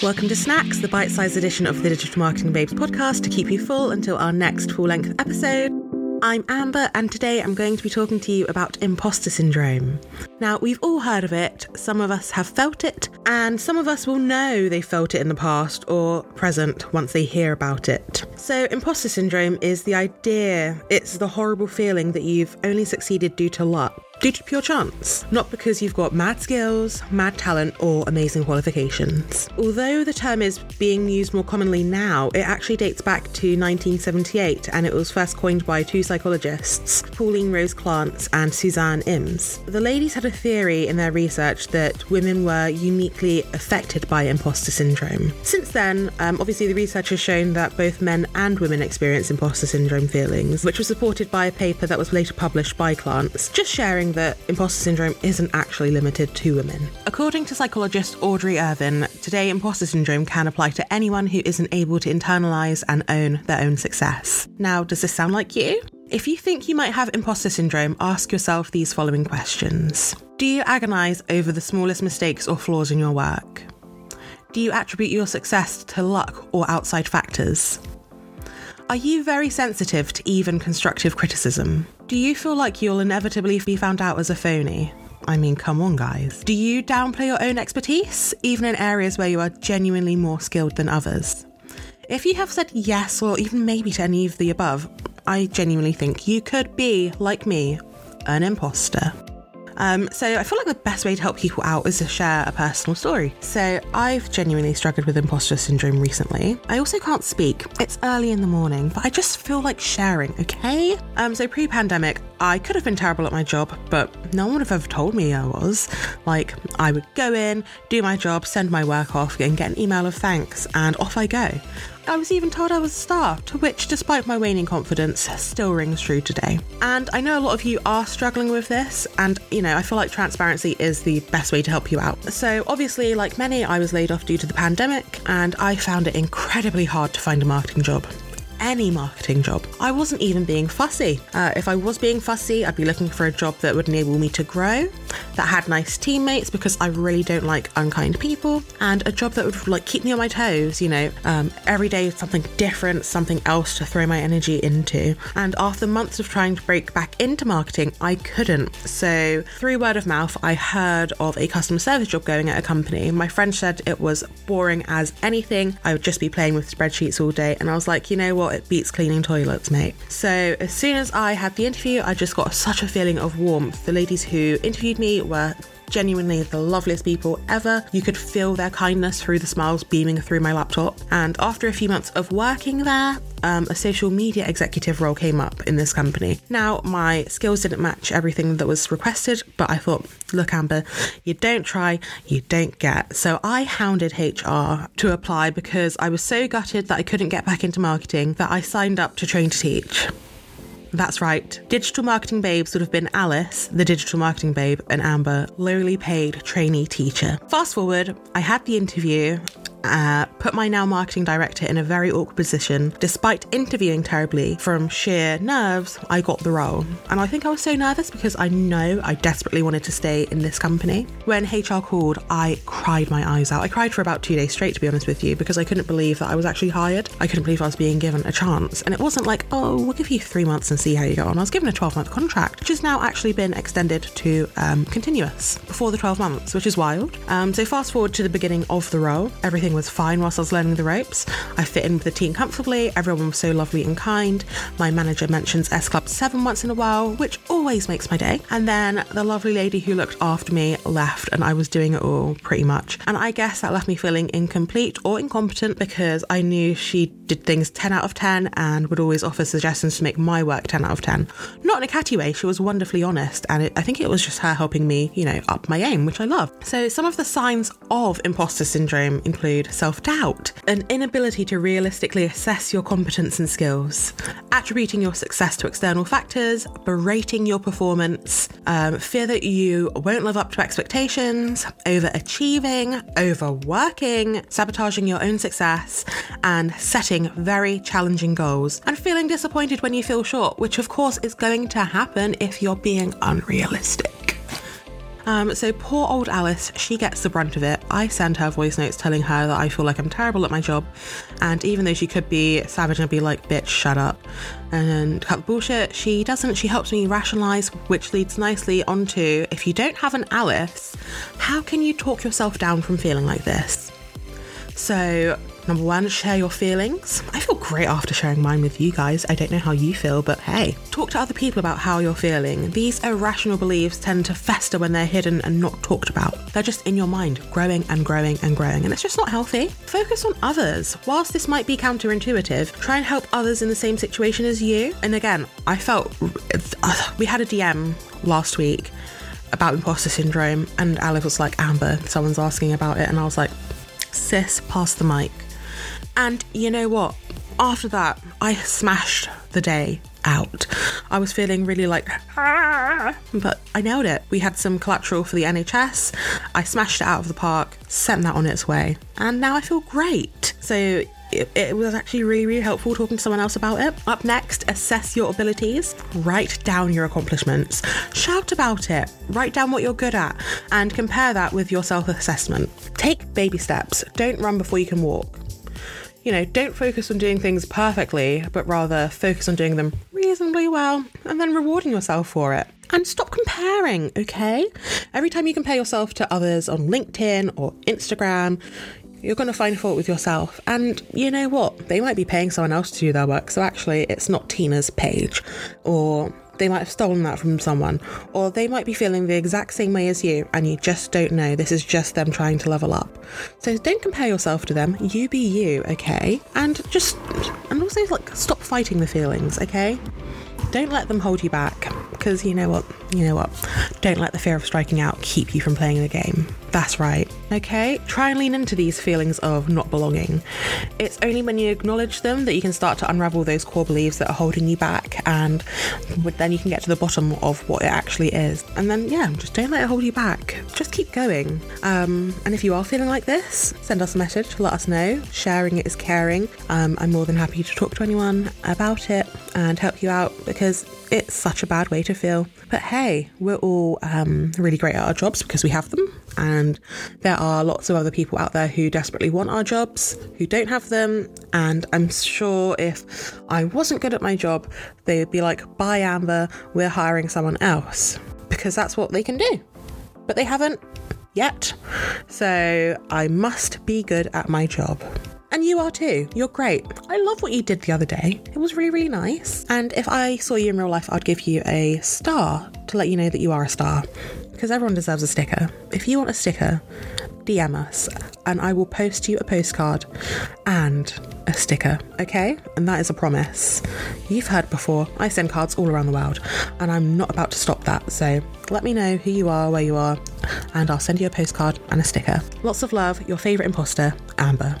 Welcome to Snacks, the bite sized edition of the Digital Marketing Babes podcast to keep you full until our next full length episode. I'm Amber, and today I'm going to be talking to you about imposter syndrome. Now, we've all heard of it, some of us have felt it, and some of us will know they felt it in the past or present once they hear about it. So, imposter syndrome is the idea, it's the horrible feeling that you've only succeeded due to luck due to pure chance, not because you've got mad skills, mad talent, or amazing qualifications. Although the term is being used more commonly now, it actually dates back to 1978 and it was first coined by two psychologists, Pauline Rose Clance and Suzanne Imes. The ladies had a theory in their research that women were uniquely affected by imposter syndrome. Since then, um, obviously, the research has shown that both men and women experience imposter syndrome feelings, which was supported by a paper that was later published by Clance, just sharing that imposter syndrome isn't actually limited to women. According to psychologist Audrey Ervin, today imposter syndrome can apply to anyone who isn't able to internalize and own their own success. Now, does this sound like you? If you think you might have imposter syndrome, ask yourself these following questions Do you agonize over the smallest mistakes or flaws in your work? Do you attribute your success to luck or outside factors? Are you very sensitive to even constructive criticism? Do you feel like you'll inevitably be found out as a phony? I mean, come on, guys. Do you downplay your own expertise, even in areas where you are genuinely more skilled than others? If you have said yes or even maybe to any of the above, I genuinely think you could be, like me, an imposter. Um, so I feel like the best way to help people out is to share a personal story. So I've genuinely struggled with imposter syndrome recently. I also can't speak. It's early in the morning, but I just feel like sharing, okay? Um, so pre-pandemic, I could have been terrible at my job, but no one would have ever told me I was. Like, I would go in, do my job, send my work off, and get an email of thanks, and off I go. I was even told I was a star, which, despite my waning confidence, still rings true today. And I know a lot of you are struggling with this, and you know, I feel like transparency is the best way to help you out. So, obviously, like many, I was laid off due to the pandemic, and I found it incredibly hard to find a marketing job any marketing job. I wasn't even being fussy. Uh, if I was being fussy, I'd be looking for a job that would enable me to grow, that had nice teammates because I really don't like unkind people, and a job that would like keep me on my toes. You know, um, every day something different, something else to throw my energy into. And after months of trying to break back into marketing, I couldn't. So through word of mouth, I heard of a customer service job going at a company. My friend said it was boring as anything. I would just be playing with spreadsheets all day, and I was like, you know what? It beats cleaning toilets, mate. So as soon as I had the interview, I just got such a feeling of warmth. The ladies who interviewed me were genuinely the loveliest people ever. You could feel their kindness through the smiles beaming through my laptop. And after a few months of working there, um, a social media executive role came up in this company. Now, my skills didn't match everything that was requested, but I thought, look, Amber, you don't try, you don't get. So I hounded HR to apply because I was so gutted that I couldn't get back into marketing that I signed up to train to teach. That's right. Digital Marketing Babes would have been Alice, the digital marketing babe, and Amber, lowly paid trainee teacher. Fast forward, I had the interview uh, put my now marketing director in a very awkward position. Despite interviewing terribly from sheer nerves, I got the role. And I think I was so nervous because I know I desperately wanted to stay in this company. When HR called, I cried my eyes out. I cried for about two days straight, to be honest with you, because I couldn't believe that I was actually hired. I couldn't believe I was being given a chance. And it wasn't like, oh, we'll give you three months and see how you go on. I was given a 12 month contract, which has now actually been extended to um, continuous before the 12 months, which is wild. Um, so, fast forward to the beginning of the role, everything was fine whilst I was learning the ropes. I fit in with the team comfortably, everyone was so lovely and kind. My manager mentions S Club 7 once in a while, which always makes my day. And then the lovely lady who looked after me left, and I was doing it all pretty much. And I guess that left me feeling incomplete or incompetent because I knew she did things 10 out of 10 and would always offer suggestions to make my work 10 out of 10. Not in a catty way, she was wonderfully honest, and it, I think it was just her helping me, you know, up my aim, which I love. So, some of the signs of imposter syndrome include self doubt, an inability to realistically assess your competence and skills, attributing your success to external factors, berating your performance, um, fear that you won't live up to expectations, overachieving, overworking, sabotaging your own success, and setting very challenging goals, and feeling disappointed when you feel short, which of course is going to happen if you're being unrealistic. Um, so poor old Alice, she gets the brunt of it. I send her voice notes telling her that I feel like I'm terrible at my job, and even though she could be savage and be like, "Bitch, shut up," and cut the bullshit, she doesn't. She helps me rationalize, which leads nicely onto if you don't have an Alice, how can you talk yourself down from feeling like this? So Number one, share your feelings. I feel great after sharing mine with you guys. I don't know how you feel, but hey, talk to other people about how you're feeling. These irrational beliefs tend to fester when they're hidden and not talked about. They're just in your mind, growing and growing and growing, and it's just not healthy. Focus on others. Whilst this might be counterintuitive, try and help others in the same situation as you. And again, I felt uh, we had a DM last week about imposter syndrome, and Alice was like, Amber, someone's asking about it, and I was like, sis, pass the mic. And you know what? After that, I smashed the day out. I was feeling really like, ah, but I nailed it. We had some collateral for the NHS. I smashed it out of the park, sent that on its way, and now I feel great. So it, it, was actually really, really helpful talking to someone else about it. Up next, assess your abilities, write down your accomplishments, shout about it, write down what you're good at, and compare that with your self assessment. Take baby steps, don't run before you can walk you know, don't focus on doing things perfectly, but rather focus on doing them reasonably well and then rewarding yourself for it. And stop comparing, okay? Every time you compare yourself to others on LinkedIn or Instagram, you're going to find fault with yourself. And you know what? They might be paying someone else to do their work, so actually it's not Tina's page or they might have stolen that from someone, or they might be feeling the exact same way as you and you just don't know. This is just them trying to level up. So don't compare yourself to them. You be you, okay? And just, and also like stop fighting the feelings, okay? Don't let them hold you back because you know what? You know what? Don't let the fear of striking out keep you from playing the game. That's right. Okay? Try and lean into these feelings of not belonging. It's only when you acknowledge them that you can start to unravel those core beliefs that are holding you back, and then you can get to the bottom of what it actually is. And then, yeah, just don't let it hold you back. Just keep going. Um, and if you are feeling like this, send us a message, to let us know. Sharing is caring. Um, I'm more than happy to talk to anyone about it and help you out because it's such a bad way to feel. But hey, we're all um, really great at our jobs because we have them. And there are lots of other people out there who desperately want our jobs, who don't have them. And I'm sure if I wasn't good at my job, they would be like, bye, Amber, we're hiring someone else. Because that's what they can do. But they haven't yet. So I must be good at my job. And you are too. You're great. I love what you did the other day. It was really, really nice. And if I saw you in real life, I'd give you a star to let you know that you are a star. Because everyone deserves a sticker. If you want a sticker, DM us and I will post you a postcard and a sticker, okay? And that is a promise. You've heard before, I send cards all around the world and I'm not about to stop that. So let me know who you are, where you are, and I'll send you a postcard and a sticker. Lots of love, your favourite imposter, Amber.